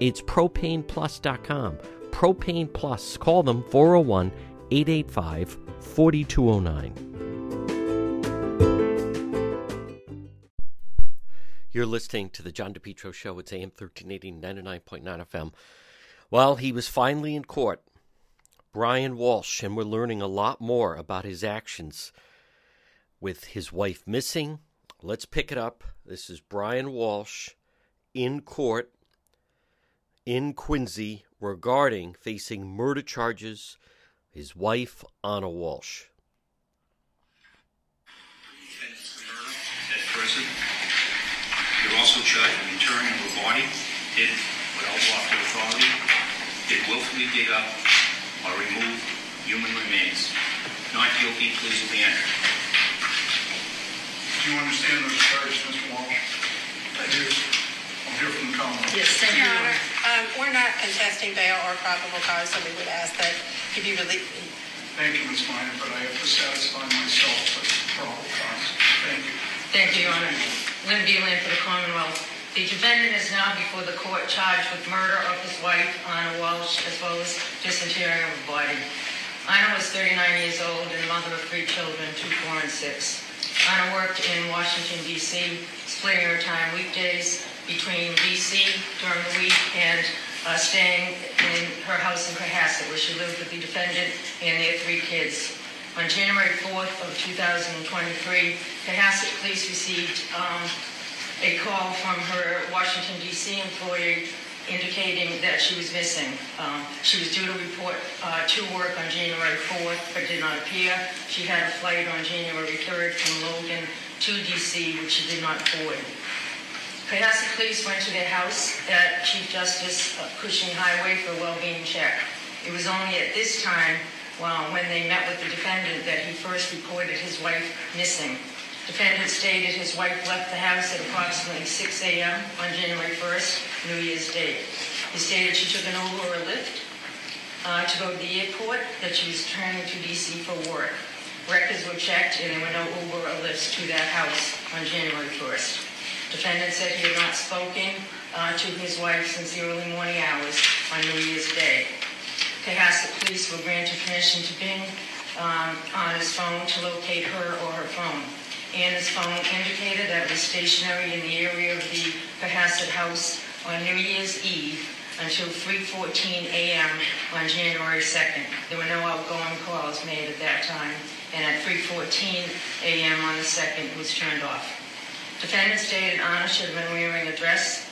It's propaneplus.com. Propane Plus. Call them 401 885 4209. You're listening to the John DePetro Show. It's AM 1380, 99.9 FM. Well, he was finally in court. Brian Walsh, and we're learning a lot more about his actions with his wife missing. Let's pick it up. This is Brian Walsh in court in Quincy regarding facing murder charges. His wife, Anna Walsh. At present, you're also charged with returning of a body hid without lawful authority, did willfully dig up or remove human remains. Not guilty, pleas will be entered. Do you understand those charges, Mr. Walsh? I do. I'm here from the Commonwealth. Yes, thank you. Your Honor, um, we're not contesting bail or probable cause, so we would ask that he be released. Thank you, Ms. Miner, but I have to satisfy myself with probable cause. Thank you. Thank you, Your Honor. Lynn Beland for the Commonwealth. The defendant is now before the court charged with murder of his wife, Anna Walsh, as well as disinterring of a body. Anna was 39 years old and mother of three children, two, four, and six. Anna worked in Washington, D.C., splitting her time weekdays between D.C. during the week and uh, staying in her house in Cohasset, where she lived with the defendant and their three kids. On January 4th of 2023, Cohasset police received um, a call from her Washington, D.C. employee indicating that she was missing. Um, she was due to report uh, to work on January 4th, but did not appear. She had a flight on January 3rd from Logan to D.C., which she did not board. Cohasset police went to their house at Chief Justice Cushing Highway for a well-being check. It was only at this time, well, when they met with the defendant, that he first reported his wife missing. Defendant stated his wife left the house at approximately 6 a.m. on January 1st, New Year's Day. He stated she took an Uber or a Lyft uh, to go to the airport, that she was returning to D.C. for work. Records were checked and there were no Uber or Lyfts to that house on January 1st. Defendant said he had not spoken uh, to his wife since the early morning hours on New Year's Day. Cohasset police were granted permission to ping um, on his phone to locate her or her phone. Anna's phone indicated that it was stationary in the area of the Cohasset house on New Year's Eve until 3.14 a.m. on January 2nd. There were no outgoing calls made at that time, and at 3.14 a.m. on the 2nd, it was turned off. Defendant stated Anna should have been wearing a dress,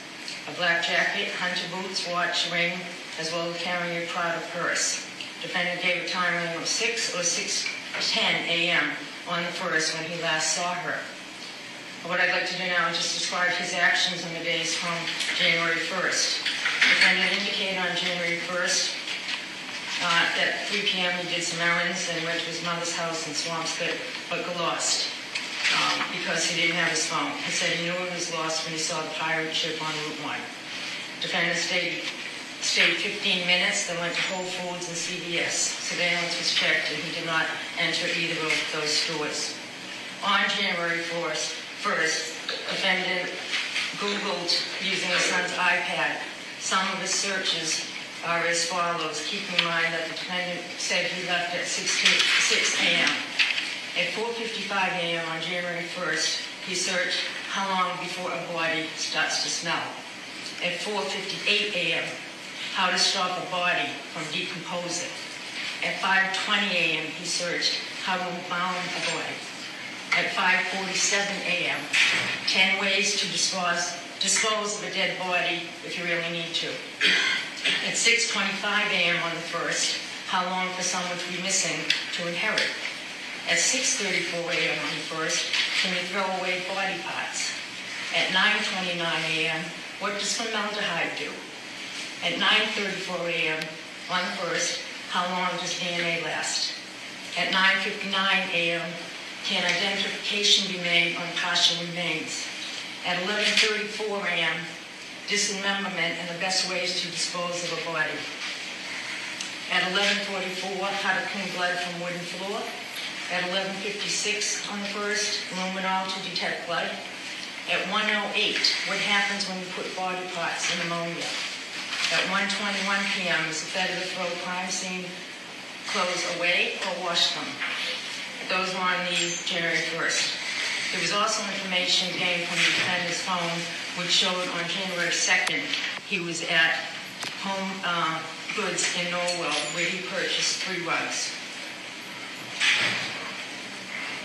a black jacket, hunter boots, watch, ring, as well as carrying a Prada purse. Defendant gave a time of 6 or 6.10 a.m. on the 1st when he last saw her. What I'd like to do now is just describe his actions on the days from January 1st. Defendant indicated on January 1st uh, at 3 p.m. he did some errands and went to his mother's house in Swampscott, but got lost. Um, because he didn't have his phone. He said he knew it was lost when he saw the pirate ship on Route 1. Defendant stayed, stayed 15 minutes, then went to Whole Foods and CVS. Surveillance was checked and he did not enter either of those stores. On January 1st, 1st defendant Googled using his son's iPad. Some of his searches are as follows. Keep in mind that the defendant said he left at 6, to- 6 a.m. At 4:55 a.m. on January 1st, he searched how long before a body starts to smell. At 4:58 a.m., how to stop a body from decomposing. At 5:20 a.m., he searched how to embalm a body. At 5:47 a.m., 10 ways to dispose, dispose of a dead body if you really need to. At 6:25 a.m. on the 1st, how long for someone to be missing to inherit. At 6:34 a.m. on the 1st, can you throw away body parts? At 9:29 a.m., what does formaldehyde do? At 9:34 a.m. on the 1st, how long does DNA last? At 9:59 a.m., can identification be made on partial remains? At 11:34 a.m., dismemberment and the best ways to dispose of a body. At 11:44, how to clean blood from wooden floor. At 11:56 on the first, luminol to detect blood. At 1:08, what happens when you put body parts in ammonia? At 1:21 p.m., is it better to throw crime scene clothes away or wash them? Those were on the January 1st. There was also information gained from the defendant's phone which showed on January 2nd he was at Home uh, Goods in Norwell where he purchased three rugs.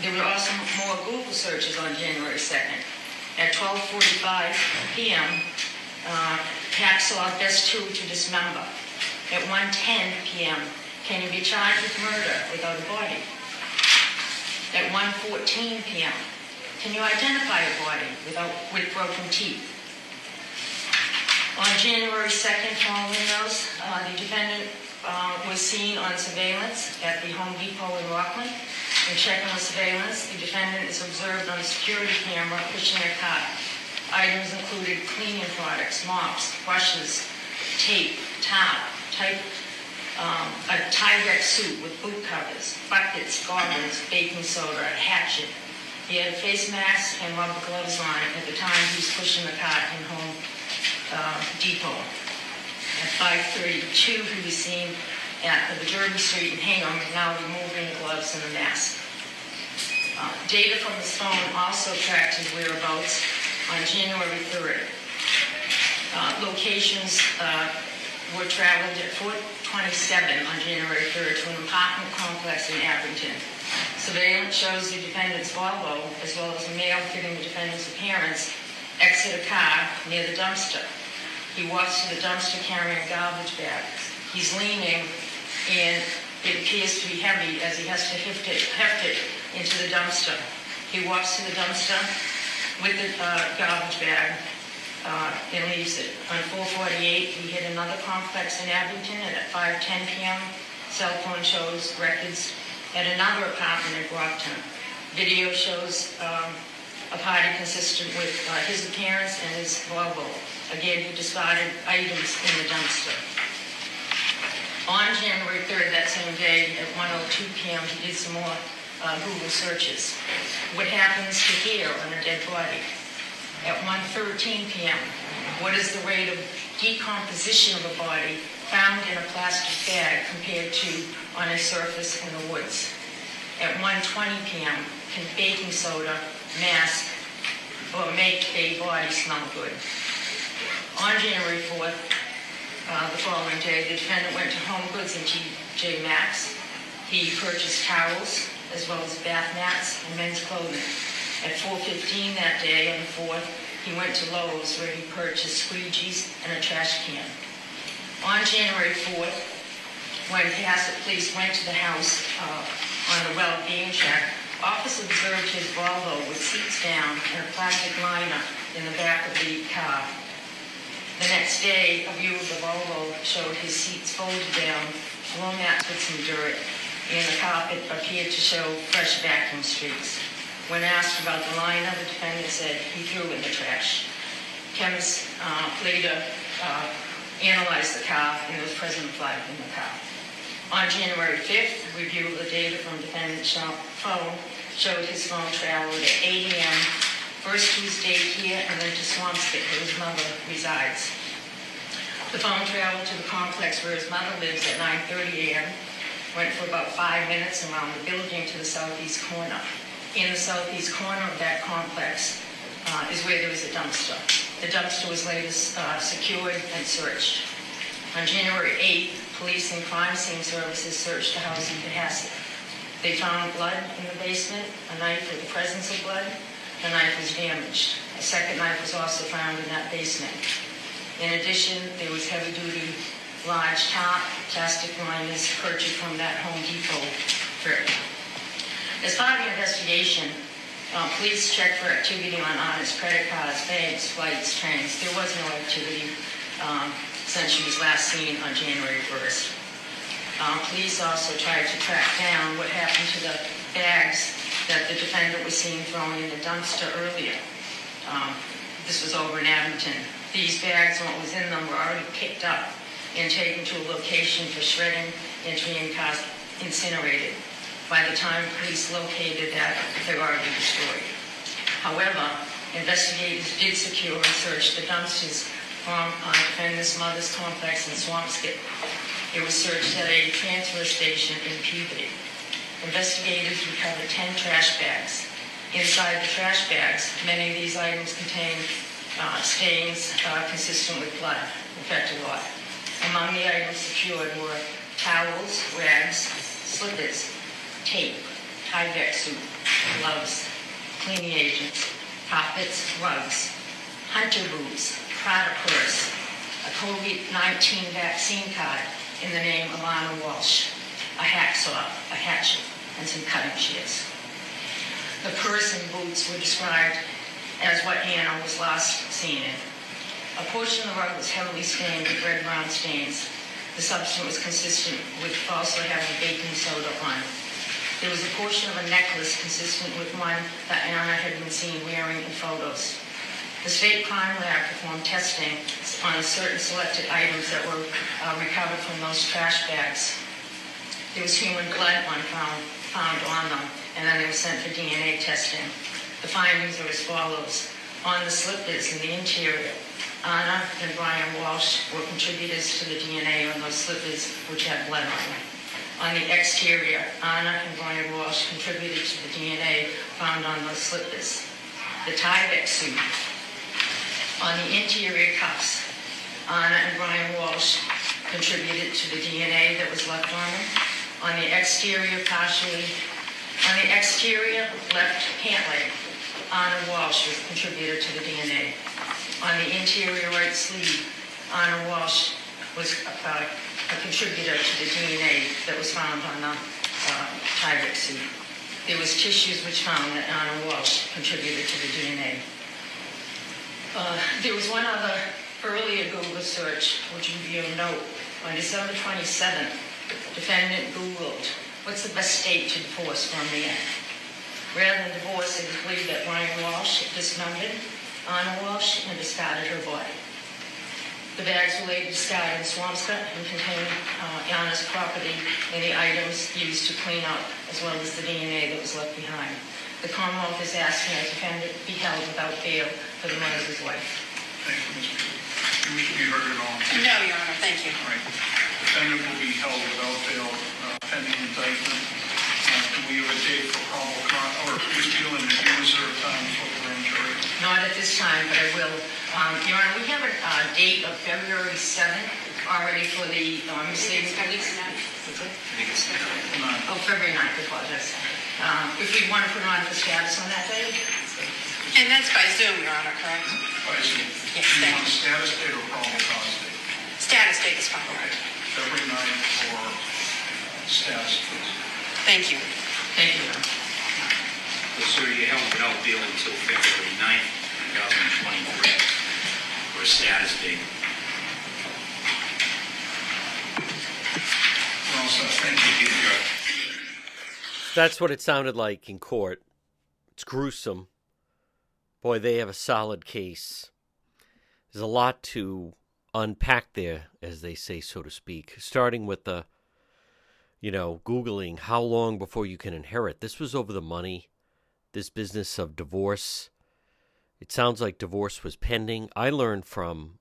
There were also more Google searches on January 2nd. At 12:45 p.m., uh, hacksaw best tool to dismember. At 1:10 p.m., can you be charged with murder without a body? At 1:14 p.m., can you identify a body without with broken teeth? On January 2nd, following those, uh, the defendant uh, was seen on surveillance at the Home Depot in Rockland. In checking the surveillance, the defendant is observed on a security camera pushing a cart. Items included cleaning products, mops, brushes, tape, towel, type, um, a Tyvek suit with boot covers, buckets, goggles, baking soda, a hatchet. He had a face mask and rubber gloves on at the time he was pushing the cart in Home uh, Depot. At 5:32, he was seen at the Derby Street in Hingham, now removing gloves and the mask. Uh, Data from his phone also tracked his whereabouts on January 3rd. Uh, Locations uh, were traveled at 427 on January 3rd to an apartment complex in Abington. Surveillance shows the defendant's Volvo, as well as a male fitting the defendant's appearance, exit a car near the dumpster. He walks to the dumpster carrying a garbage bag. He's leaning, and it appears to be heavy as he has to heft it, heft it into the dumpster. He walks to the dumpster with the uh, garbage bag uh, and leaves it. On 448, he hit another complex in Abington, and at 5:10 p.m., cell phone shows records at another apartment in Brockton. Video shows um, a party consistent with uh, his appearance and his Volvo. Again, he discarded items in the dumpster. On January 3rd, that same day, at 1:02 p.m., he did some more uh, Google searches. What happens to hair on a dead body? At 1:13 p.m., what is the rate of decomposition of a body found in a plastic bag compared to on a surface in the woods? At 1:20 p.m., can baking soda mask or make a body smell good? On January 4th, uh, the following day, the defendant went to Home Goods and TJ Maxx. He purchased towels as well as bath mats and men's clothing. At 4:15 that day, on the 4th, he went to Lowe's where he purchased squeegees and a trash can. On January 4th, when Cohasset police went to the house uh, on a well-being check, officers observed his Volvo with seats down and a plastic liner in the back of the car. The next day, a view of the Volvo showed his seats folded down, floor mats with some dirt, and the carpet appeared to show fresh vacuum streaks. When asked about the liner, the defendant said he threw it in the trash. Chemists uh, later uh, analyzed the car and there was present blood in the car. On January 5th, review of the data from defendant's phone showed his phone traveled at 8 a.m. first to his daycare and then to Swampscott where his mother resides. The phone traveled to the complex where his mother lives at 9.30 a.m., went for about five minutes around the building to the southeast corner. In the southeast corner of that complex uh, is where there was a dumpster. The dumpster was later uh, secured and searched. On January 8th, police and crime scene services searched the house in Cohasset. They found blood in the basement, a knife with the presence of blood. The knife was damaged. A second knife was also found in that basement. In addition, there was heavy-duty large top plastic liners purchased from that Home Depot trip. As part of the investigation, uh, police checked for activity on Anna's credit cards, banks, flights, trains. There was no activity um, since she was last seen on January 1st. Um, police also tried to track down what happened to the bags that the defendant was seen throwing in the dumpster earlier. Um, this was over in Abington. These bags and what was in them were already picked up and taken to a location for shredding and to be incinerated. By the time police located that, they were already destroyed. However, investigators did secure and search the dumpsters from uh, defendant's mother's complex in Swampscott. It was searched at a transfer station in Peabody. Investigators recovered 10 trash bags. Inside the trash bags, many of these items contained uh, stains uh, consistent with blood, affected lot. Among the items secured were towels, rags, slippers, tape, Tyvek suit, gloves, cleaning agents, carpets, rugs, hunter boots, Prada purse, a COVID-19 vaccine card in the name of Anna Walsh, a hacksaw, a hatchet, and some cutting shears. The purse and boots were described as what Anna was last seen in. A portion of the rug was heavily stained with red brown stains. The substance was consistent with also having baking soda on it. There was a portion of a necklace consistent with one that Anna had been seen wearing in photos. The state crime lab performed testing on certain selected items that were uh, recovered from those trash bags. There was human blood on found, found on them, and then they were sent for DNA testing. The findings are as follows. On the slippers in the interior, Anna and Brian Walsh were contributors to the DNA on those slippers which had blood on them. On the exterior, Anna and Brian Walsh contributed to the DNA found on those slippers. The Tyvek suit. On the interior cuffs, Anna and Brian Walsh contributed to the DNA that was left on them. On the exterior, partially, on the exterior left pant leg, Anna Walsh was contributor to the DNA. On the interior right sleeve, Anna Walsh was a contributor to the DNA that was found on the uh, Tyvek suit. There was tissues which found that Anna Walsh contributed to the DNA. Uh, there was one other earlier Google search, which you'll note. On December 27th, defendant Googled, what's the best state to divorce from the end? Rather than divorce, it was believed that Brian Walsh dismembered Anna Walsh and discarded her body. The bags were later discarded in Swampscott and contained uh, Anna's property and the items used to clean up, as well as the DNA that was left behind. The Commonwealth is asking a defendant be held without bail for the murder of his wife. Thank you, Ms. Peter. You wish to be heard at all? No, Your Honor, thank you. All right. Defendant will be held without bail uh, pending indictment. Uh, Do we have a date for probable cause, or Ms. Beland, do you reserve time for the grand jury? Not at this time, but I will. Um, Your Honor, we have a uh, date of February 7th already for the um, Mercedes police. What's. Oh, February 9th, I apologize. Um, If we want to put on the status on that day? And that's by Zoom, Your Honor, correct? I see. Yes, Do you thank want a you. status date or probable cause date? Status date is fine. Okay. February 9th for status, please. Thank you. Thank you, Your Honor. Well, sir, you're held without bail until February 9th, 2023, for a status date. We're all. Thank you. That's what it sounded like in court. It's gruesome. Boy, they have a solid case. There's a lot to unpack there, as they say, so to speak. Starting with the, you know, Googling how long before you can inherit. This was over the money, this business of divorce. It sounds like divorce was pending. I learned from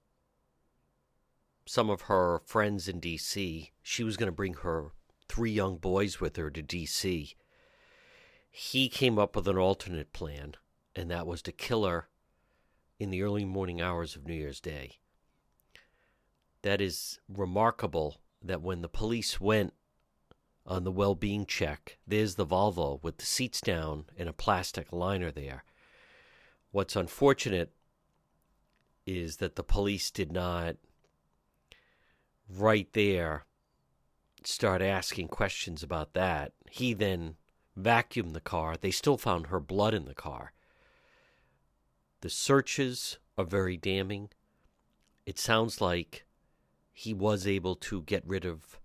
some of her friends in D.C. she was going to bring her three young boys with her to D.C. He came up with an alternate plan, and that was to kill her in the early morning hours of New Year's Day. That is remarkable that when the police went on the well being check, there's the Volvo with the seats down and a plastic liner there. What's unfortunate is that the police did not right there start asking questions about that. He then vacuumed the car. They still found her blood in the car. The searches are very damning. It sounds like he was able to get rid of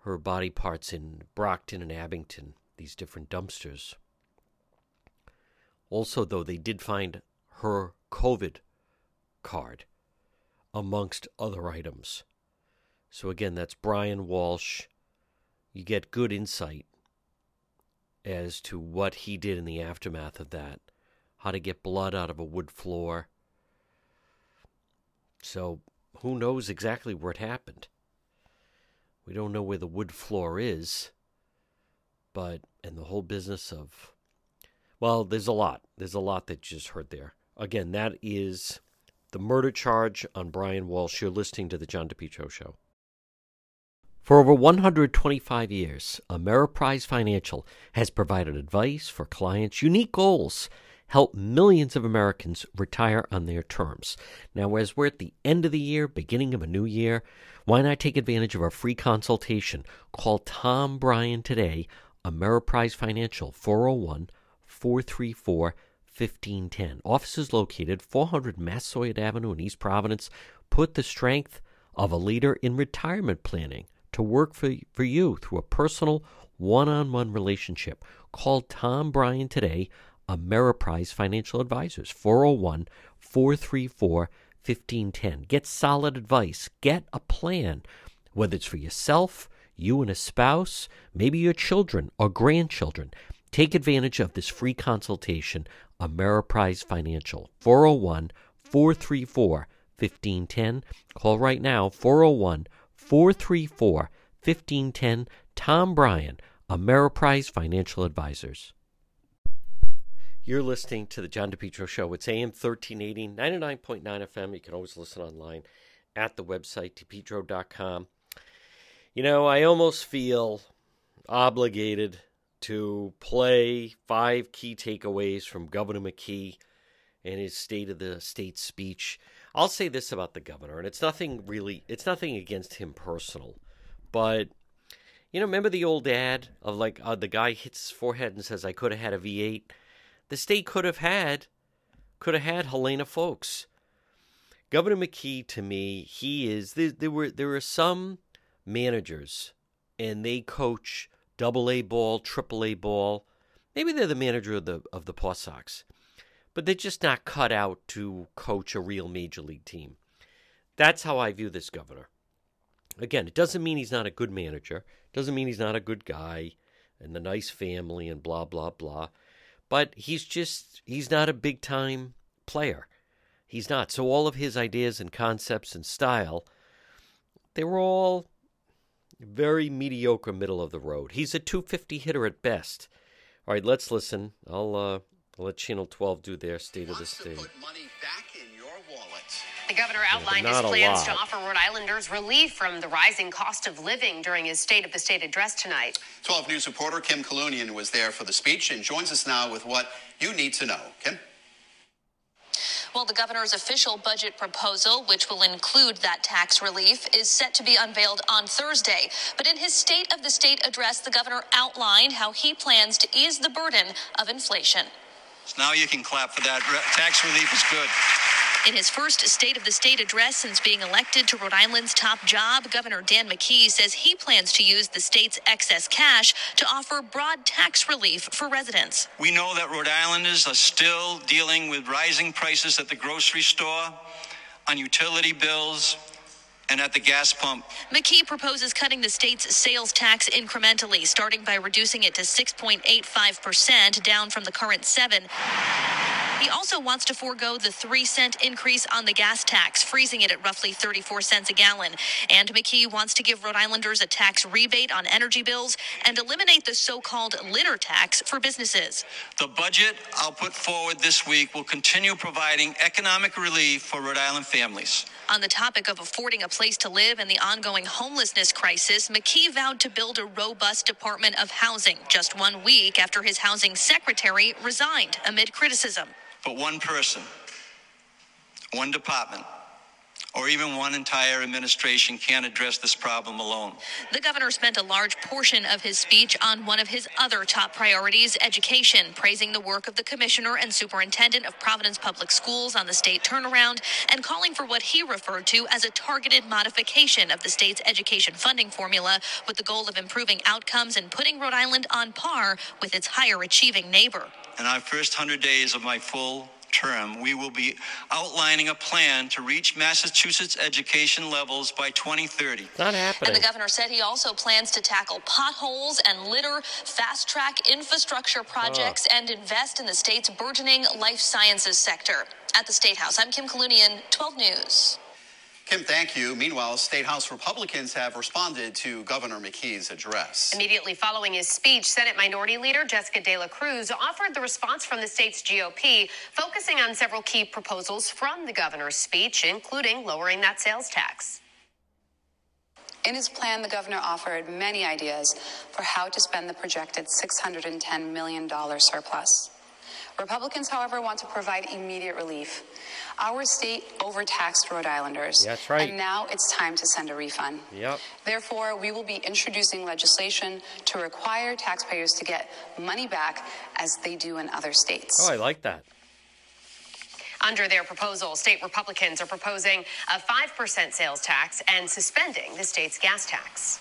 her body parts in Brockton and Abington, these different dumpsters. Also, though, they did find her COVID card amongst other items. So, again, that's Brian Walsh. You get good insight as to what he did in the aftermath of that how to get blood out of a wood floor. So, who knows exactly where it happened? We don't know where the wood floor is, but, and the whole business of, well, there's a lot. There's a lot that you just heard there. Again, that is the murder charge on Brian Walsh. You're listening to The John DePetro Show. For over 125 years, Ameriprise Financial has provided advice for clients' unique goals help millions of Americans retire on their terms. Now, as we're at the end of the year, beginning of a new year, why not take advantage of our free consultation? Call Tom Bryan today, Ameriprise Financial, 401 434 1510. Office is located 400 Massasoit Avenue in East Providence. Put the strength of a leader in retirement planning to work for, for you through a personal one on one relationship. Call Tom Bryan today, Ameriprise Financial Advisors, 401 434 1510. Get solid advice, get a plan, whether it's for yourself, you and a spouse, maybe your children or grandchildren. Take advantage of this free consultation, Ameriprise Financial, 401 434 1510. Call right now, 401 434 1510. Tom Bryan, Ameriprise Financial Advisors. You're listening to the John DePetro Show. It's AM 1380, 99.9 FM. You can always listen online at the website, depetro.com. You know, I almost feel obligated to play five key takeaways from Governor McKee and his State of the State speech. I'll say this about the governor, and it's nothing really, it's nothing against him personal, but you know, remember the old ad of like uh, the guy hits his forehead and says, "I could have had a V8." The state could have had could have had Helena Foulkes. Governor McKee, to me, he is there, there were there are some managers and they coach double A ball, triple A ball. Maybe they're the manager of the of the Paw Sox, but they're just not cut out to coach a real major league team. That's how I view this governor. Again, it doesn't mean he's not a good manager. It Doesn't mean he's not a good guy and the nice family and blah blah blah but he's just he's not a big time player. He's not. So all of his ideas and concepts and style, they were all very mediocre, middle of the road. He's a 250 hitter at best. All right, let's listen. I'll uh, let Channel 12 do their state of the state. The governor outlined yeah, his plans to offer Rhode Islanders relief from the rising cost of living during his State of the State address tonight. 12 News reporter Kim Kalunian was there for the speech and joins us now with what you need to know. Kim? Well, the governor's official budget proposal, which will include that tax relief, is set to be unveiled on Thursday. But in his State of the State address, the governor outlined how he plans to ease the burden of inflation. So now you can clap for that. Tax relief is good. In his first State of the State address since being elected to Rhode Island's top job, Governor Dan McKee says he plans to use the state's excess cash to offer broad tax relief for residents. We know that Rhode Islanders are still dealing with rising prices at the grocery store, on utility bills, and at the gas pump. McKee proposes cutting the state's sales tax incrementally, starting by reducing it to 6.85%, down from the current 7. He also wants to forego the 3 cent increase on the gas tax, freezing it at roughly 34 cents a gallon. And McKee wants to give Rhode Islanders a tax rebate on energy bills and eliminate the so-called litter tax for businesses. The budget I'll put forward this week will continue providing economic relief for Rhode Island families. On the topic of affording a place to live and the ongoing homelessness crisis, McKee vowed to build a robust Department of Housing just one week after his housing secretary resigned amid criticism. But one person, one department, or even one entire administration can't address this problem alone. The governor spent a large portion of his speech on one of his other top priorities, education, praising the work of the commissioner and superintendent of Providence Public Schools on the state turnaround and calling for what he referred to as a targeted modification of the state's education funding formula with the goal of improving outcomes and putting Rhode Island on par with its higher achieving neighbor. In our first 100 days of my full term, we will be outlining a plan to reach Massachusetts education levels by 2030. Not happening. And the governor said he also plans to tackle potholes and litter, fast track infrastructure projects, and invest in the state's burgeoning life sciences sector. At the State House, I'm Kim Kalunian, 12 News. Kim, thank you. Meanwhile, State House Republicans have responded to Governor McKee's address. Immediately following his speech, Senate Minority Leader Jessica De La Cruz offered the response from the state's GOP, focusing on several key proposals from the governor's speech, including lowering that sales tax. In his plan, the governor offered many ideas for how to spend the projected $610 million surplus. Republicans, however, want to provide immediate relief. Our state overtaxed Rhode Islanders. That's right. And now it's time to send a refund. Yep. Therefore, we will be introducing legislation to require taxpayers to get money back as they do in other states. Oh, I like that. Under their proposal, state Republicans are proposing a 5% sales tax and suspending the state's gas tax.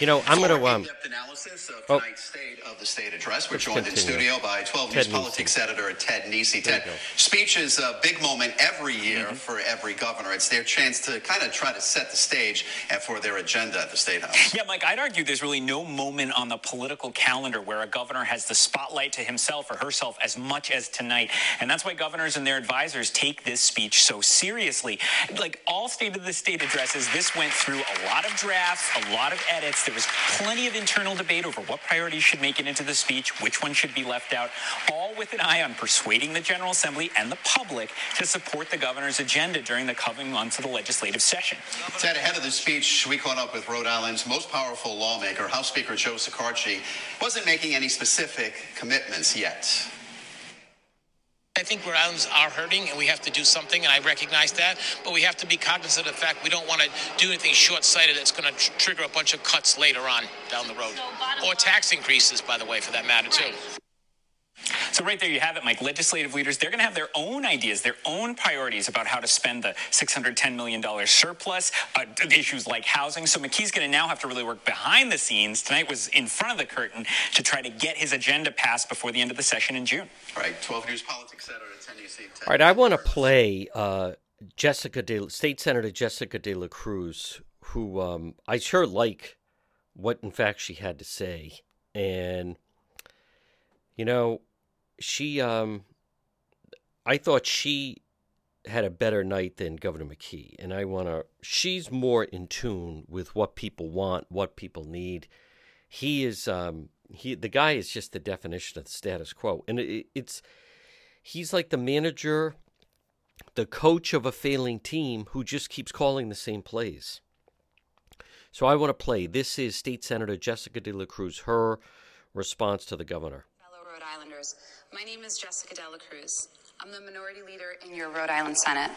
You know, I'm going to. For Um, in-depth analysis of oh. tonight's state of the state address. We're Let's joined in continue. studio by 12 Ted News politics Nesi. editor Ted Nesi. There Ted, you go. speech is a big moment every year Mm-hmm. for every governor. It's their chance to kind of try to set the stage and for their agenda at the state house. Yeah, Mike, I'd argue there's really no moment on the political calendar where a governor has the spotlight to himself or herself as much as tonight. And that's why governors and their advisors take this speech so seriously. Like all State of the State addresses, this went through a lot of drafts, a lot of edits. There was plenty of internal debate over what priorities should make it into the speech, which one should be left out, all with an eye on persuading the General Assembly and the public to support the governor's agenda during the coming months of the legislative session. Ted, ahead of the speech, we caught up with Rhode Island's most powerful lawmaker, House Speaker Joe Shekarchi. Wasn't making any specific commitments yet. I think Rhode Islanders are hurting, and we have to do something, and I recognize that. But we have to be cognizant of the fact we don't want to do anything short-sighted that's going to tr- trigger a bunch of cuts later on down the road, or tax increases, by the way, for that matter too. So right there you have it, Mike. Legislative leaders, they're going to have their own ideas, their own priorities about how to spend the $610 million surplus, uh, issues like housing. So McKee's going to now have to really work behind the scenes. Tonight was in front of the curtain to try to get his agenda passed before the end of the session in June. All right, 12 News politics editor Ted Nesi. Ted. all right, I want to play uh, Jessica De, State Senator Jessica De La Cruz, who um, I sure like what, in fact, she had to say, and you know, she. Um, I thought she had a better night than Governor McKee, and I want to. She's more in tune with what people want, what people need. He is. Um, he the guy is just the definition of the status quo, and it, it's. He's like the manager, the coach of a failing team who just keeps calling the same plays. So I want to play. This is State Senator Jessica De La Cruz, her response to the governor. Fellow Rhode Islanders, my name is Jessica Dela Cruz. I'm the minority leader in your Rhode Island Senate.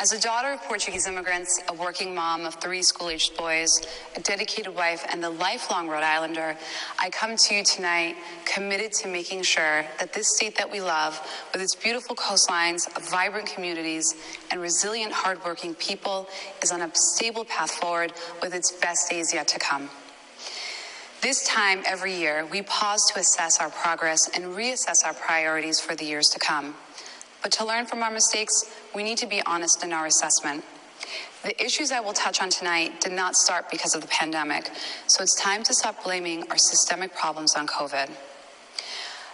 As a daughter of Portuguese immigrants, a working mom of three school aged boys, a dedicated wife, and a lifelong Rhode Islander, I come to you tonight committed to making sure that this state that we love, with its beautiful coastlines, vibrant communities, and resilient, hardworking people, is on a stable path forward with its best days yet to come. This time every year, we pause to assess our progress and reassess our priorities for the years to come. But to learn from our mistakes, we need to be honest in our assessment. The issues I will touch on tonight did not start because of the pandemic, so it's time to stop blaming our systemic problems on COVID.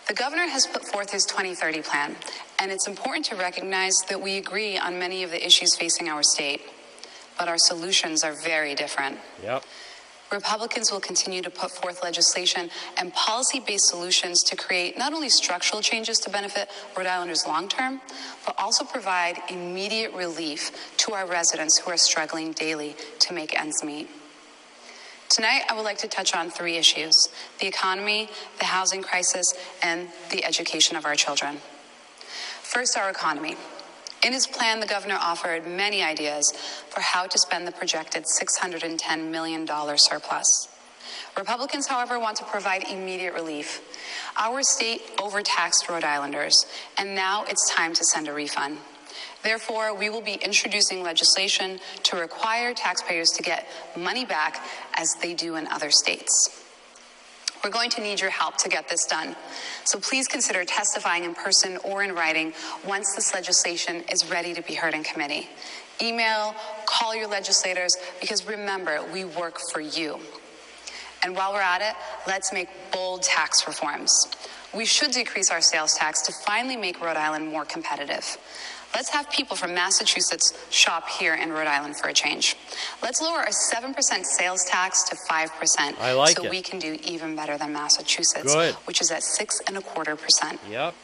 The governor has put forth his 2030 plan, and it's important to recognize that we agree on many of the issues facing our state, but our solutions are very different. Yep. Republicans will continue to put forth legislation and policy based solutions to create not only structural changes to benefit Rhode Islanders long term, but also provide immediate relief to our residents who are struggling daily to make ends meet. Tonight, I would like to touch on three issues the economy, the housing crisis, and the education of our children. First, our economy. In his plan, the governor offered many ideas for how to spend the projected $610 million surplus. Republicans, however, want to provide immediate relief. Our state overtaxed Rhode Islanders, and now it's time to send a refund. Therefore, we will be introducing legislation to require taxpayers to get money back as they do in other states. We're going to need your help to get this done. So please consider testifying in person or in writing once this legislation is ready to be heard in committee. Email, call your legislators, because remember, we work for you. And while we're at it, let's make bold tax reforms. We should decrease our sales tax to finally make Rhode Island more competitive. Let's have people from Massachusetts shop here in Rhode Island for a change. Let's lower our 7% sales tax to 5%. I like so it. we can do even better than Massachusetts, Good. which is at six and a quarter percent. Yep.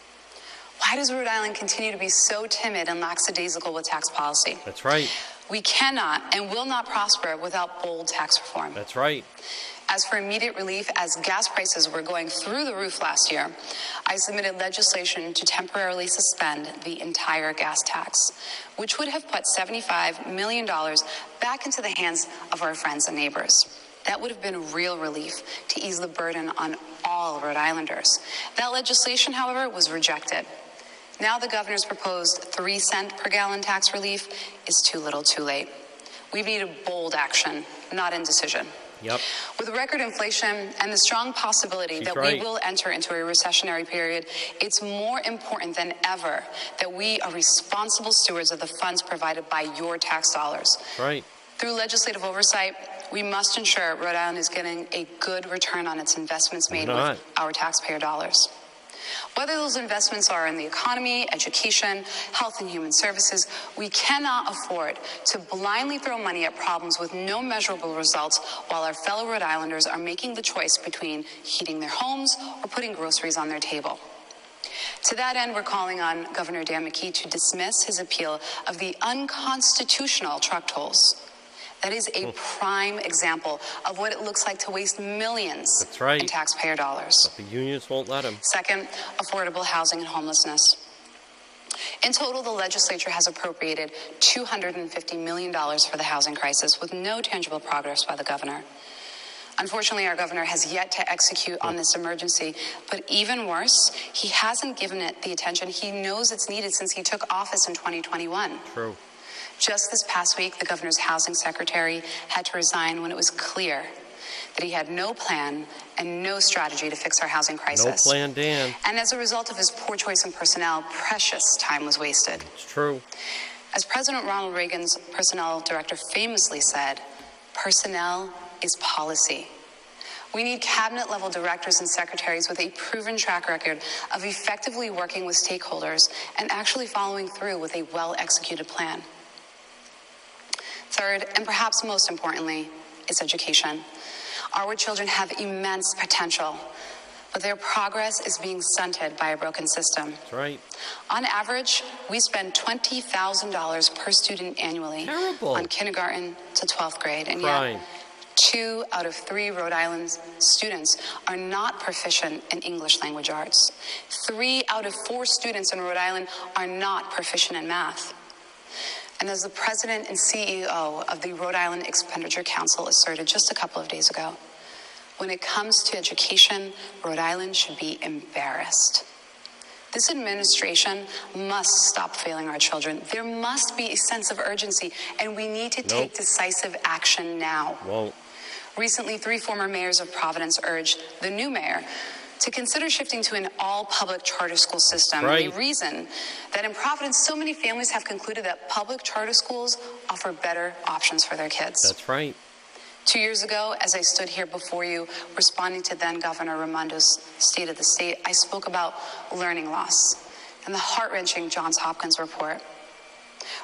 Why does Rhode Island continue to be so timid and lackadaisical with tax policy? That's right. We cannot and will not prosper without bold tax reform. That's right. As for immediate relief, as gas prices were going through the roof last year, I submitted legislation to temporarily suspend the entire gas tax, which would have put $75 million back into the hands of our friends and neighbors. That would have been real relief to ease the burden on all Rhode Islanders. That legislation, however, was rejected. Now the governor's proposed three cent per gallon tax relief is too little too late. We need bold action, not indecision. Yep. With record inflation and the strong possibility She's that right. we will enter into a recessionary period, it's more important than ever that we are responsible stewards of the funds provided by your tax dollars. Right. Through legislative oversight, we must ensure Rhode Island is getting a good return on its investments made with our taxpayer dollars. Whether those investments are in the economy, education, health and human services, we cannot afford to blindly throw money at problems with no measurable results while our fellow Rhode Islanders are making the choice between heating their homes or putting groceries on their table. To that end, we're calling on Governor Dan McKee to dismiss his appeal of the unconstitutional truck tolls. That is a hmm. prime example of what it looks like to waste millions That's right. in taxpayer dollars. But the unions won't let him. Second, affordable housing and homelessness. In total, the legislature has appropriated $250 million for the housing crisis with no tangible progress by the governor. Unfortunately, our governor has yet to execute on hmm. this emergency, but even worse, he hasn't given it the attention he knows it's needed since he took office in 2021. True. Just this past week, the governor's housing secretary had to resign when it was clear that he had no plan and no strategy to fix our housing crisis. No plan, Dan. And as a result of his poor choice in personnel, precious time was wasted. It's true. As President Ronald Reagan's personnel director famously said, personnel is policy. We need cabinet level directors and secretaries with a proven track record of effectively working with stakeholders and actually following through with a well executed plan. Third, and perhaps most importantly, is education. Our children have immense potential, but their progress is being stunted by a broken system. That's right. On average, we spend $20,000 per student annually Terrible. on kindergarten to 12th grade. And yet, Two out of three Rhode Island students are not proficient in English language arts. Three out of four students in Rhode Island are not proficient in math. And as the president and CEO of the Rhode Island Expenditure Council asserted just a couple of days ago, when it comes to education, Rhode Island should be embarrassed. This administration must stop failing our children. There must be a sense of urgency, and we need to Nope. take decisive action now. Well, Recently, three former mayors of Providence urged the new mayor to consider shifting to an all public charter school system. Right. They reason that in Providence, so many families have concluded that public charter schools offer better options for their kids. that's right. Two years ago, as I stood here before you, responding to then Governor Raimondo's State of the State, I spoke about learning loss and the heart wrenching Johns Hopkins report.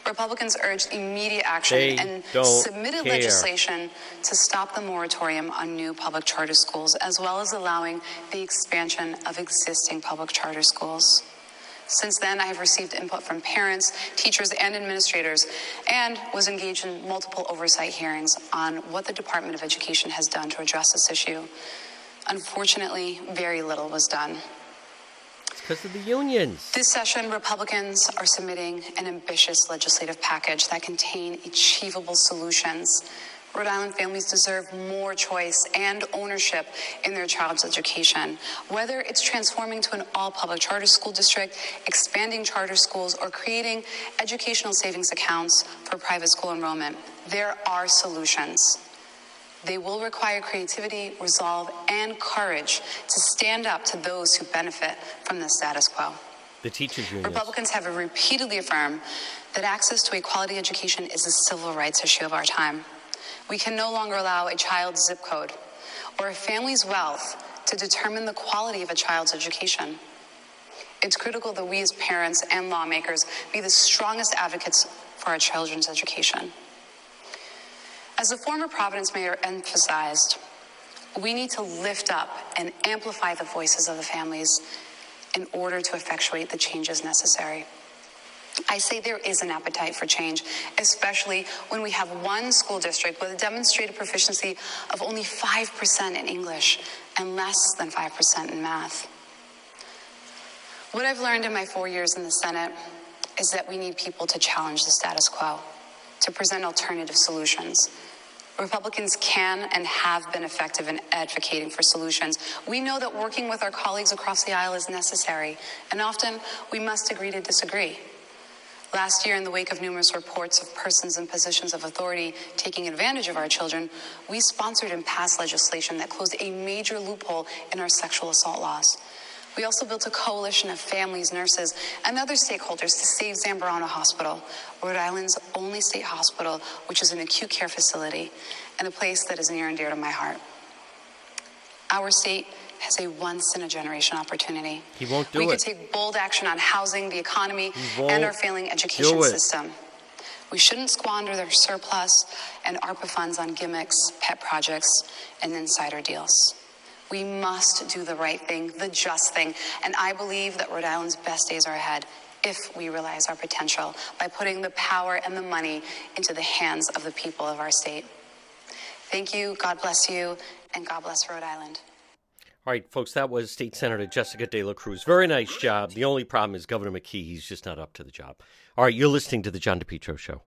Republicans urged immediate action They and submitted care. legislation to stop the moratorium on new public charter schools, as well as allowing the expansion of existing public charter schools. Since then, I have received input from parents, teachers, and administrators, and was engaged in multiple oversight hearings on what the Department of Education has done to address this issue. Unfortunately, very little was done. Because of the unions. This session, Republicans are submitting an ambitious legislative package that contain achievable solutions. Rhode Island families deserve more choice and ownership in their child's education. Whether it's transforming to an all public charter school district, expanding charter schools, or creating educational savings accounts for private school enrollment, there are solutions. They will require creativity, resolve, and courage to stand up to those who benefit from the status quo. The teachers unions. Republicans have repeatedly affirmed that access to a quality education is a civil rights issue of our time. We can no longer allow a child's zip code or a family's wealth to determine the quality of a child's education. It's critical that we as parents and lawmakers be the strongest advocates for our children's education. As the former Providence mayor emphasized, we need to lift up and amplify the voices of the families in order to effectuate the changes necessary. I say there is an appetite for change, especially when we have one school district with a demonstrated proficiency of only 5% in English and less than 5% in math. What I've learned in my four years in the Senate is that we need people to challenge the status quo, to present alternative solutions. Republicans can and have been effective in advocating for solutions. We know that working with our colleagues across the aisle is necessary, and often we must agree to disagree. Last year, in the wake of numerous reports of persons in positions of authority taking advantage of our children, we sponsored and passed legislation that closed a major loophole in our sexual assault laws. We also built a coalition of families, nurses, and other stakeholders to save Zambarano Hospital, Rhode Island's only state hospital, which is an acute care facility and a place that is near and dear to my heart. Our state has a once in a generation opportunity. He won't do we it. could take bold action on housing, the economy, and our failing education system. We shouldn't squander their surplus and ARPA funds on gimmicks, pet projects, and insider deals. We must do the right thing, the just thing, and I believe that Rhode Island's best days are ahead if we realize our potential by putting the power and the money into the hands of the people of our state. Thank you, God bless you, and God bless Rhode Island. All right, folks, that was State Senator Jessica De La Cruz. Very nice job. The only problem is Governor McKee, he's just not up to the job. All right, you're listening to The John DePetro Show.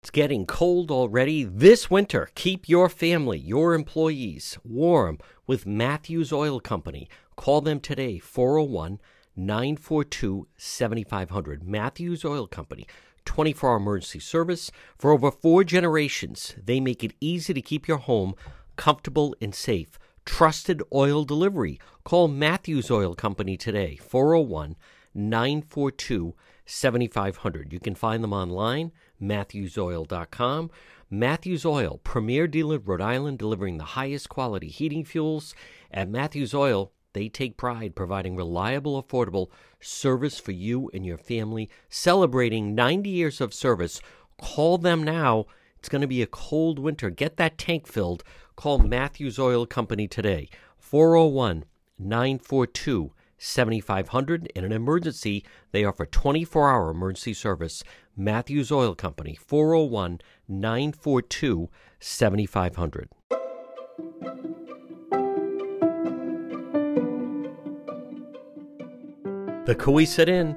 It's getting cold already. This winter, keep your family, your employees warm with Matthews Oil Company. Call them today, 401 942 7500. Matthews Oil Company. 24 hour emergency service. For over four generations, they make it easy to keep your home comfortable and safe. Trusted oil delivery. Call Matthews Oil Company today, 401 942 7500. You can find them online, matthewsoil.com. Matthews Oil, premier dealer in Rhode Island, delivering the highest quality heating fuels. At Matthews Oil, they take pride providing reliable, affordable service for you and your family. Celebrating 90 years of service. Call them now. It's going to be a cold winter. Get that tank filled. Call Matthews Oil Company today. 401 942 7500. In an emergency, they offer 24 hour emergency service. Matthews Oil Company, 401 942 7500. The Cowesett Inn,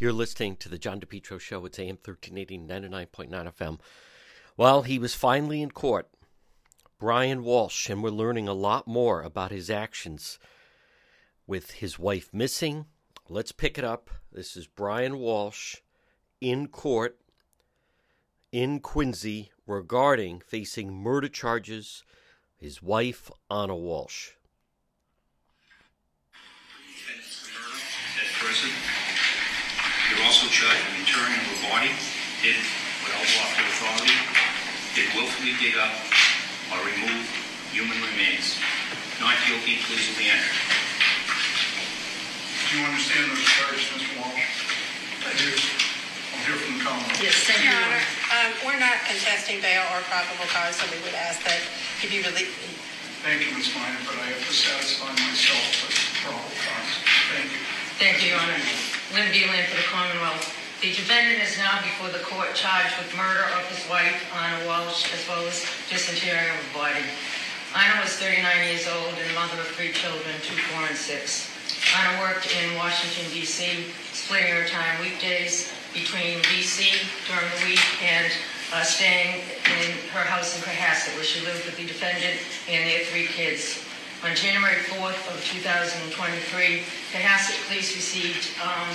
You're listening to the John DePetro Show. It's AM 1380, 99.9 FM. Well, he was finally in court, Brian Walsh, and we're learning a lot more about his actions with his wife missing. Let's pick it up. This is Brian Walsh in court in Quincy regarding facing murder charges, his wife, Anna Walsh. At present, you're also charged with interring of a body hid without lawful authority, did willfully dig up or remove human remains. Not guilty, pleas will be entered. Do you understand those charges, Mr. Walsh? I do. I'll hear from the Commonwealth. Yes, thank you, Your Your Honor, Honor. um, we're not contesting bail or probable cause, so we would ask that if be released. Thank you, Ms. Miner, but I have to satisfy myself with probable cause. Thank you. Thank you, Your Honor. Lynn Beland for the Commonwealth. The defendant is now before the court charged with murder of his wife, Anna Walsh, as well as disinterring of a body. Anna was 39 years old and mother of three children, two, four, and six. Anna worked in Washington, D.C., splitting her time weekdays between D.C. during the week and uh, staying in her house in Cohasset, where she lived with the defendant and their three kids. On January 4th of 2023, Cohasset Police received um,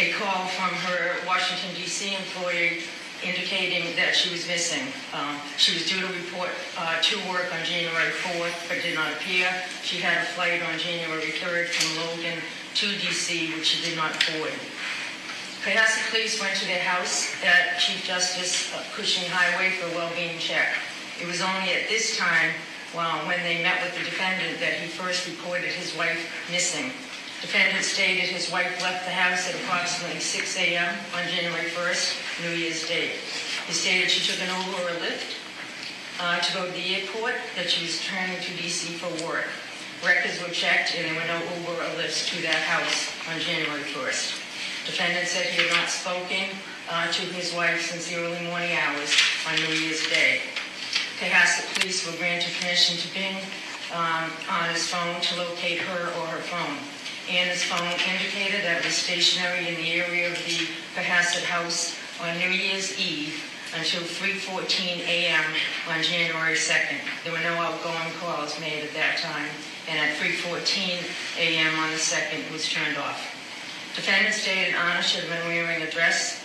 a call from her Washington, D.C. employee indicating that she was missing. Um, she was due to report uh, to work on January 4th, but did not appear. She had a flight on January 3rd from Logan to D.C., which she did not board. Cohasset Police went to their house at Chief Justice Cushing Highway for a well-being check. It was only at this time, well, when they met with the defendant, that he first reported his wife missing. Defendant stated his wife left the house at approximately 6 a.m. on January 1st, New Year's Day. He stated she took an Uber or a Lyft uh, to go to the airport, that she was returning to D.C. for work. Records were checked and there were no Uber or Lyfts to that house on January 1st. Defendant said he had not spoken uh, to his wife since the early morning hours on New Year's Day. Cohasset Police were granted permission to ping um, on his phone to locate her or her phone. Anna's phone indicated that it was stationary in the area of the Cohasset house on New Year's Eve until 3.14 a.m. on January 2nd. There were no outgoing calls made at that time, and at 3.14 a.m. on the 2nd, it was turned off. Defendant stated Anna should have been wearing a dress,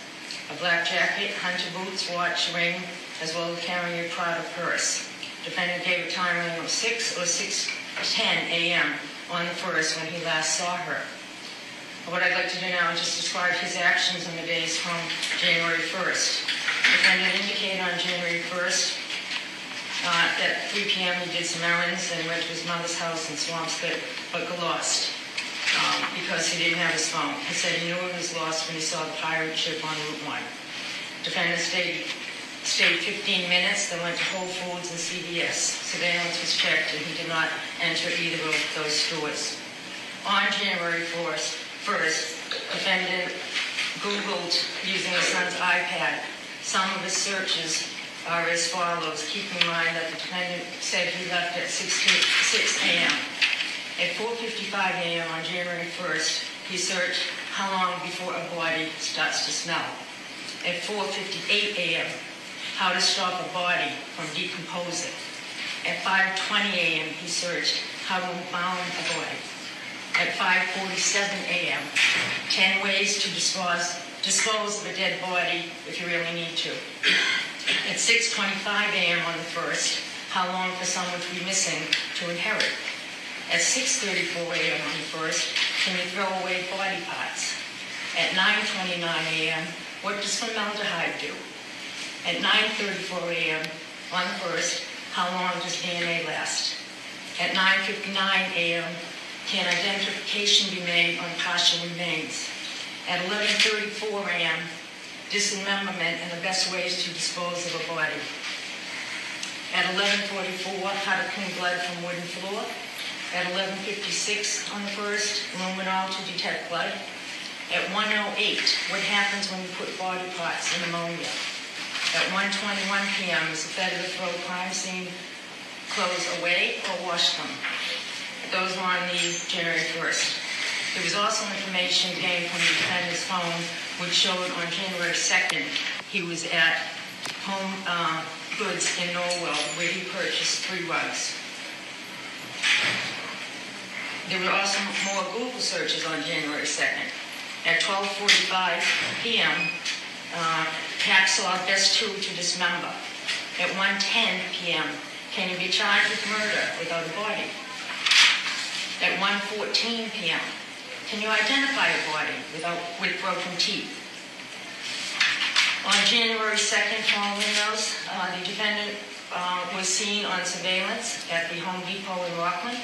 a black jacket, hunter boots, watch, ring, as well as carrying a Prada purse. Defendant gave a time of 6 or 6.10 a.m. on the 1st when he last saw her. What I'd like to do now is just describe his actions on the days from January 1st. Defendant indicated on January 1st Uh, At 3 PM, he did some errands and went to his mother's house in Swampscott, but got lost um, because he didn't have his phone. He said he knew it was lost when he saw the pirate ship on Route 1. Defendant stayed, stayed 15 minutes, then went to Whole Foods and CVS. Surveillance was checked, and he did not enter either of those stores. On January 1st, 1st, defendant Googled using his son's iPad. Some of his searches are as follows. Keep in mind that the defendant said he left at 6 6 a.m. At 4:55 a.m. on January 1st, he searched how long before a body starts to smell. At 4:58 a.m., how to stop a body from decomposing. At 5:20 a.m., he searched how to bound a body. At 5:47 a.m., 10 ways to dispose, dispose of a dead body if you really need to. At 6:25 a.m. on the 1st, how long for someone to be missing to inherit. At 6:34 a.m. on the 1st, can you throw away body parts? At 9:29 a.m., what does formaldehyde do? At 9:34 a.m. on the 1st, how long does DNA last? At 9:59 a.m., can identification be made on partial remains? At 11:34 a.m., dismemberment and the best ways to dispose of a body. At 11:44, how to clean blood from wooden floor. At 11:56 on the first, luminol to detect blood. At 1:08, what happens when you put body parts in ammonia? At 1:21 p.m., is better to throw crime scene clothes away or wash them? Those were on the January 1st. There was also information gained from the defendant's phone which showed on January 2nd he was at Home uh, Goods in Norwell where he purchased three rugs. There were also more Google searches on January 2nd. At 12:45 p.m., uh, hacksaw best tool to dismember. At 1:10 p.m., can you be charged with murder without a body? At 1:14 p.m., can you identify a body without with broken teeth? On January 2nd, following those, uh, the defendant uh, was seen on surveillance at the Home Depot in Rockland.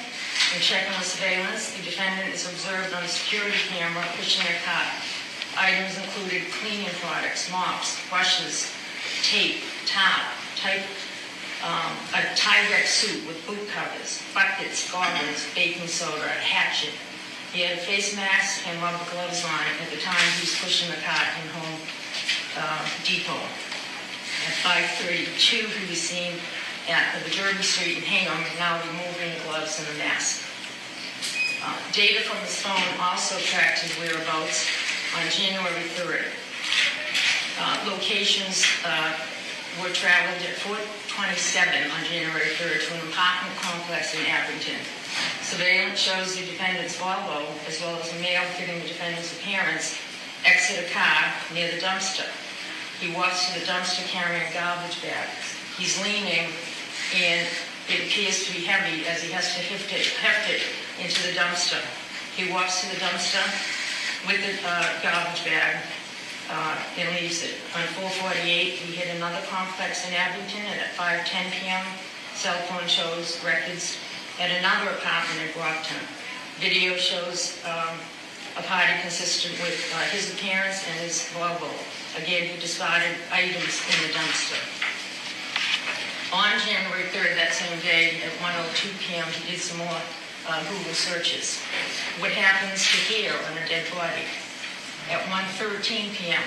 In checking the surveillance, the defendant is observed on a security camera pushing a cart. Items included cleaning products, mops, brushes, tape, towel, type, um, a Tyvek suit with boot covers, buckets, goggles, baking soda, a hatchet. He had a face mask and rubber gloves on at the time he was pushing the cart in Home uh, Depot. At 5:32, he was seen at the Derby Street in Hingham, now removing the gloves and the mask. Uh, Data from his phone also tracked his whereabouts on January 3rd. Uh, Locations uh, were traveled at 427 on January 3rd to an apartment complex in Abington. Surveillance shows the defendant's Volvo, as well as a male fitting the defendant's appearance, exit a car near the dumpster. He walks to the dumpster carrying a garbage bag. He's leaning, and it appears to be heavy as he has to heft it, heft it into the dumpster. He walks to the dumpster with the uh, garbage bag uh, and leaves it. On 448, he hit another complex in Abington, and at 5:10 p.m., cell phone shows records at another apartment in Brockton. Video shows um, a party consistent with uh, his appearance and his Volvo. Again, he discarded items in the dumpster. On January 3rd, that same day, at 1:02 p.m., he did some more uh, Google searches. What happens to a body? At 1:13 p.m.,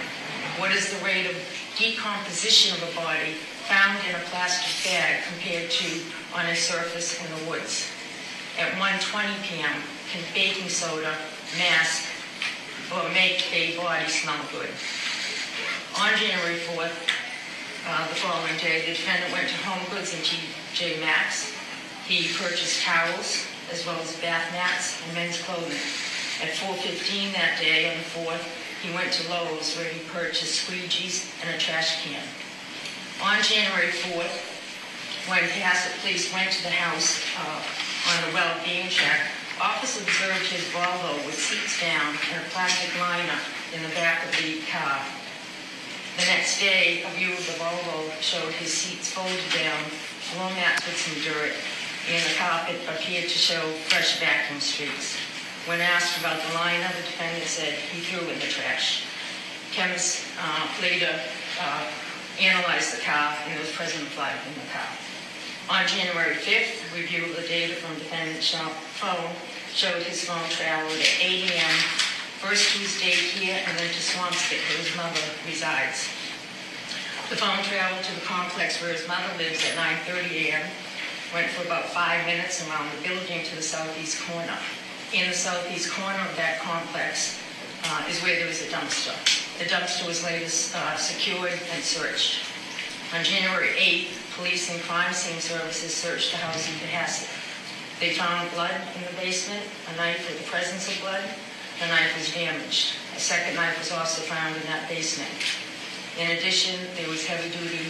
what is the rate of decomposition of a body found in a plastic bag compared to on a surface in the woods? At 1:20 p.m., can baking soda mask or make a body smell good? On January 4th, uh, the following day, the defendant went to Home Goods and TJ Maxx. He purchased towels as well as bath mats and men's clothing. At 4:15 that day on the 4th, he went to Lowe's where he purchased squeegees and a trash can. On January 4th, when Cohasset police went to the house uh, on the well-being check, officers observed his Volvo with seats down and a plastic liner in the back of the car. The next day, a view of the Volvo showed his seats folded down, floor mats with some dirt, and the carpet appeared to show fresh vacuum streaks. When asked about the liner, the defendant said he threw in the trash. Chemists uh, later uh, analyzed the car, and there was present blood in the car. On January 5th, review of the data from defendant's phone showed his phone traveled at 8 a.m. first his here and then to Swampscott, where his mother resides. The phone traveled to the complex where his mother lives at 9.30 a.m., went for about five minutes around the building to the southeast corner. In the southeast corner of that complex uh, is where there was a dumpster. The dumpster was later uh, secured and searched. On January 8th, police and crime scene services searched the house in Cohasset. They found blood in the basement, a knife with the presence of blood. The knife was damaged. A second knife was also found in that basement. In addition, there was heavy-duty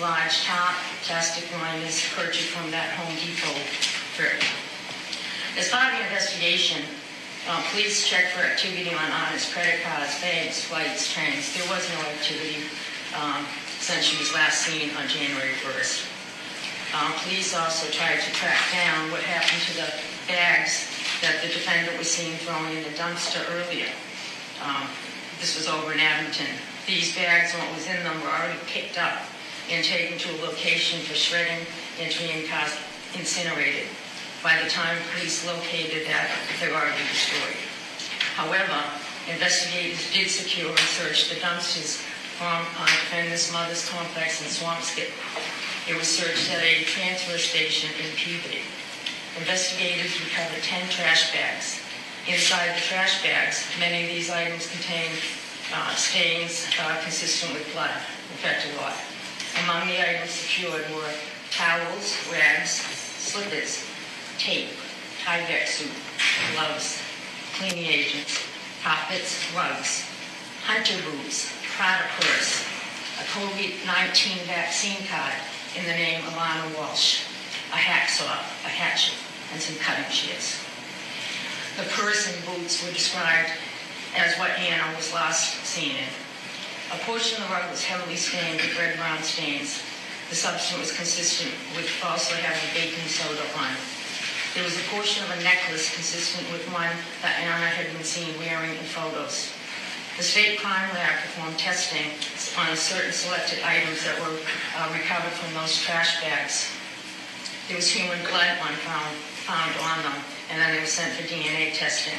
large top plastic liners purchased from that Home Depot trip. As part of the investigation, uh, police checked for activity on Anna's credit cards, banks, flights, trains. There was no activity um, since she was last seen on January 1st. Um, police also tried to track down what happened to the bags that the defendant was seen throwing in the dumpster earlier. Um, this was over in Abington. These bags and what was in them were already picked up and taken to a location for shredding and being incinerated. By the time police located that, they were already destroyed. However, investigators did secure and search the dumpsters from uh, defendant's mother's complex in Swampscott it was searched at a transfer station in Peabody. Investigators recovered 10 trash bags. Inside the trash bags, many of these items contained uh, stains uh, consistent with blood, in fact a lot. Among the items secured were towels, rags, slippers, tape, Tyvek suit, gloves, cleaning agents, carpets, rugs, hunter boots, Prada purse, a COVID-19 vaccine card, in the name of Anna Walsh, a hacksaw, a hatchet, and some cutting shears. The purse and boots were described as what Anna was last seen in. A portion of the rug was heavily stained with red-brown stains. The substance was consistent with also having baking soda on it. There was a portion of a necklace consistent with one that Anna had been seen wearing in photos. The state crime lab performed testing on certain selected items that were uh, recovered from those trash bags. There was human blood on found, found on them, and then they were sent for DNA testing.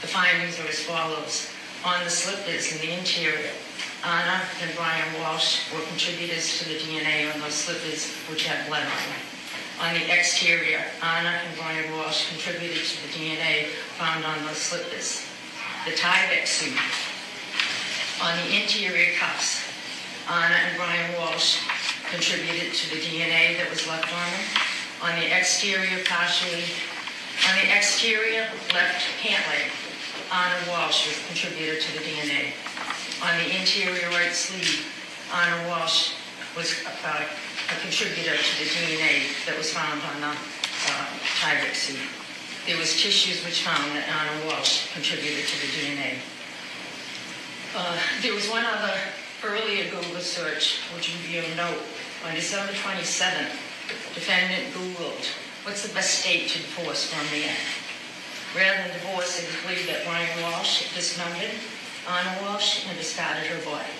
The findings are as follows. On the slippers in the interior, Anna and Brian Walsh were contributors to the DNA on those slippers which had blood on them. On the exterior, Anna and Brian Walsh contributed to the DNA found on those slippers. The Tyvek suit on the interior cuffs. Anna and Brian Walsh contributed to the DNA that was left on them. On the exterior, partially, on the exterior left pant leg, Anna Walsh was contributed to the DNA. On the interior right sleeve, Anna Walsh was uh, a contributor to the DNA that was found on the uh, Tyvek suit. There was tissues which found that Anna Walsh contributed to the DNA. Uh, there was one other earlier Google search, which you note. On December 27th, defendant Googled, what's the best state to divorce from the end? Rather than divorce, was believed that Brian Walsh dismembered Anna Walsh and discarded her body.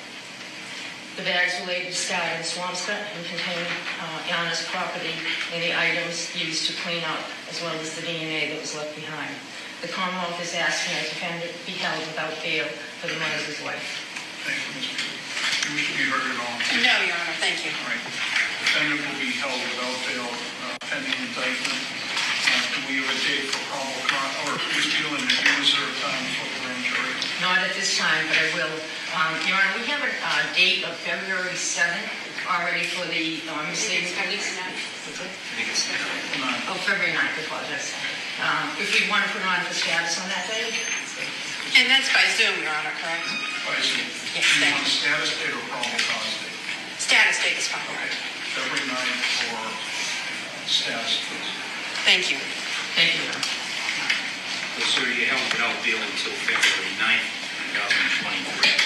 The bags were later discarded in Swampscott and contained uh, Anna's property and the items used to clean up, as well as the DNA that was left behind. The Commonwealth is asking that the defendant be held without bail for the murder of his wife. Thank you, Ms. Peter. You wish to be heard at all? No, Your Honor, thank you. All right. Defendant will be held without bail uh, pending indictment. Uh, Do we have a date for probable cause, or Ms. Beland do you reserve time for the grand jury? Not at this time, but I will. Um, Your Honor, we have a uh, date of February 7th already for the um, Mercedes police. Oh, February 9th, I apologize. Um, If we want to put on for status on that day? And that's by Zoom, Your Honor, correct? By Zoom. Yes, Do you thank want you. status date or probable cause date? Status date is fine. Okay. February 9th for uh, status, please. Thank you. Thank you, Your Honor. Yes, sir, you held it out bill until February 9th, 2023,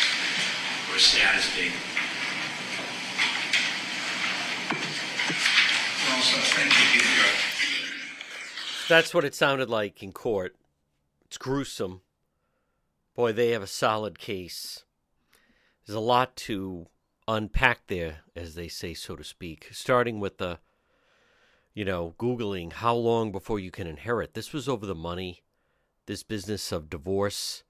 for a status date. Well, sir, thank you, That's what it sounded like in court. It's gruesome. Boy, they have a solid case. There's a lot to unpack there, as they say, so to speak, starting with the, you know, Googling how long before you can inherit. This was over the money this business of divorce.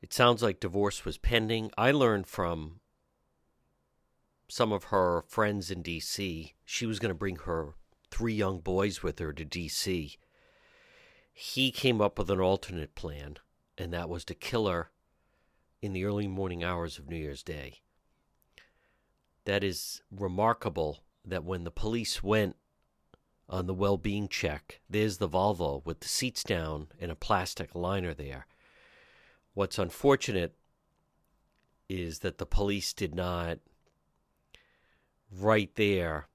It sounds like divorce was pending. I learned from some of her friends in D.C. she was going to bring her three young boys with her to D.C. He came up with an alternate plan, and that was to kill her in the early morning hours of New Year's Day. That is remarkable that when the police went on the well being check, there's the Volvo with the seats down and a plastic liner there. What's unfortunate is that the police did not right there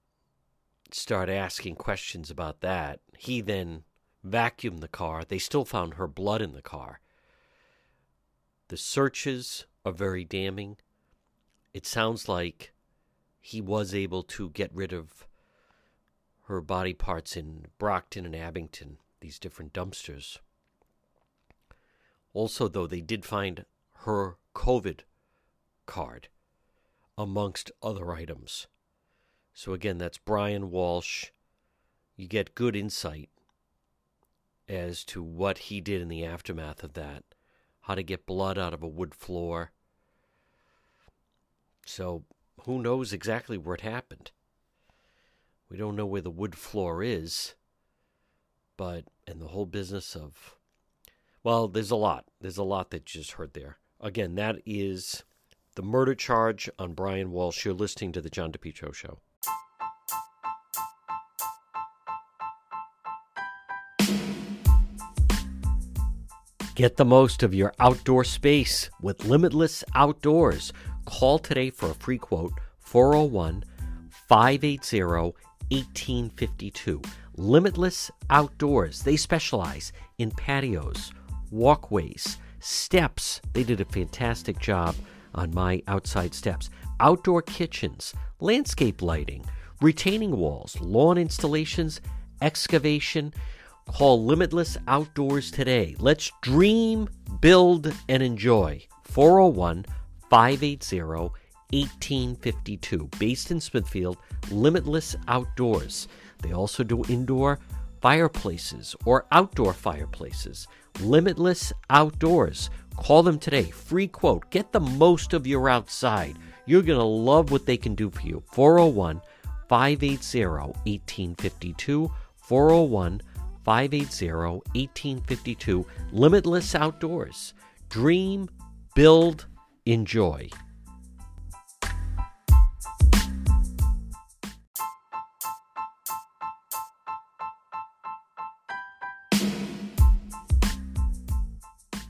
start asking questions about that. He then vacuumed the car. They still found her blood in the car. The searches are very damning. It sounds like he was able to get rid of her body parts in Brockton and Abington, these different dumpsters. Also, though, they did find her COVID card amongst other items. So, again, that's Brian Walsh. You get good insight as to what he did in the aftermath of that, how to get blood out of a wood floor. So, who knows exactly what happened? We don't know where the wood floor is, but, and the whole business of, well, there's a lot. There's a lot that you just heard there. Again, that is the murder charge on Brian Walsh. You're listening to The John DePetro Show. Get the most of your outdoor space with Limitless Outdoors. Call today for a free quote 401 580 1852. Limitless Outdoors. They specialize in patios, walkways, steps. They did a fantastic job on my outside steps. Outdoor kitchens, landscape lighting, retaining walls, lawn installations, excavation. Call Limitless Outdoors today. Let's dream, build, and enjoy. 401 580 1852. Based in Smithfield, Limitless Outdoors. They also do indoor fireplaces or outdoor fireplaces. Limitless Outdoors. Call them today. Free quote. Get the most of your outside. You're going to love what they can do for you. 401 580 1852. 401 580 1852. Limitless Outdoors. Dream, build, enjoy.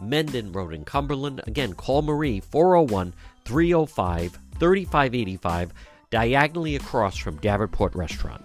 Mendon Road in Cumberland. Again, call Marie 401 305 3585, diagonally across from Davenport Restaurant.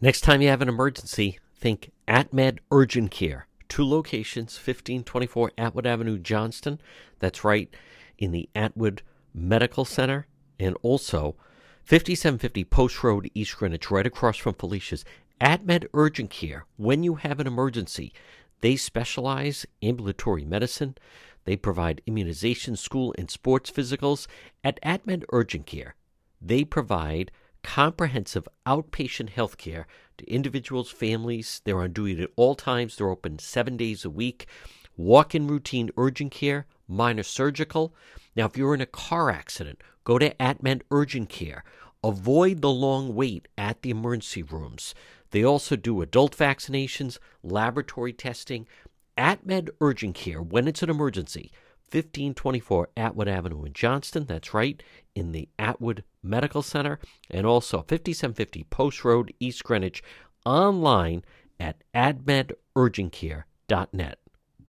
Next time you have an emergency, think AtMed Urgent Care. Two locations, 1524 Atwood Avenue, Johnston. That's right in the Atwood Medical Center. And also 5750 Post Road, East Greenwich, right across from Felicia's. AtMed Urgent Care, when you have an emergency, they specialize ambulatory medicine. They provide immunization, school, and sports physicals. At AtMed Urgent Care, they provide comprehensive outpatient health care to individuals, families. They're on duty at all times. They're open seven days a week. Walk in routine urgent care, minor surgical. Now, if you're in a car accident, go to AtMed Urgent Care. Avoid the long wait at the emergency rooms. They also do adult vaccinations, laboratory testing. AtMed Urgent Care, when it's an emergency, 1524 Atwood Avenue in Johnston. That's right, in the Atwood Medical Center. And also 5750 Post Road, East Greenwich, online at atmedurgentcare.net.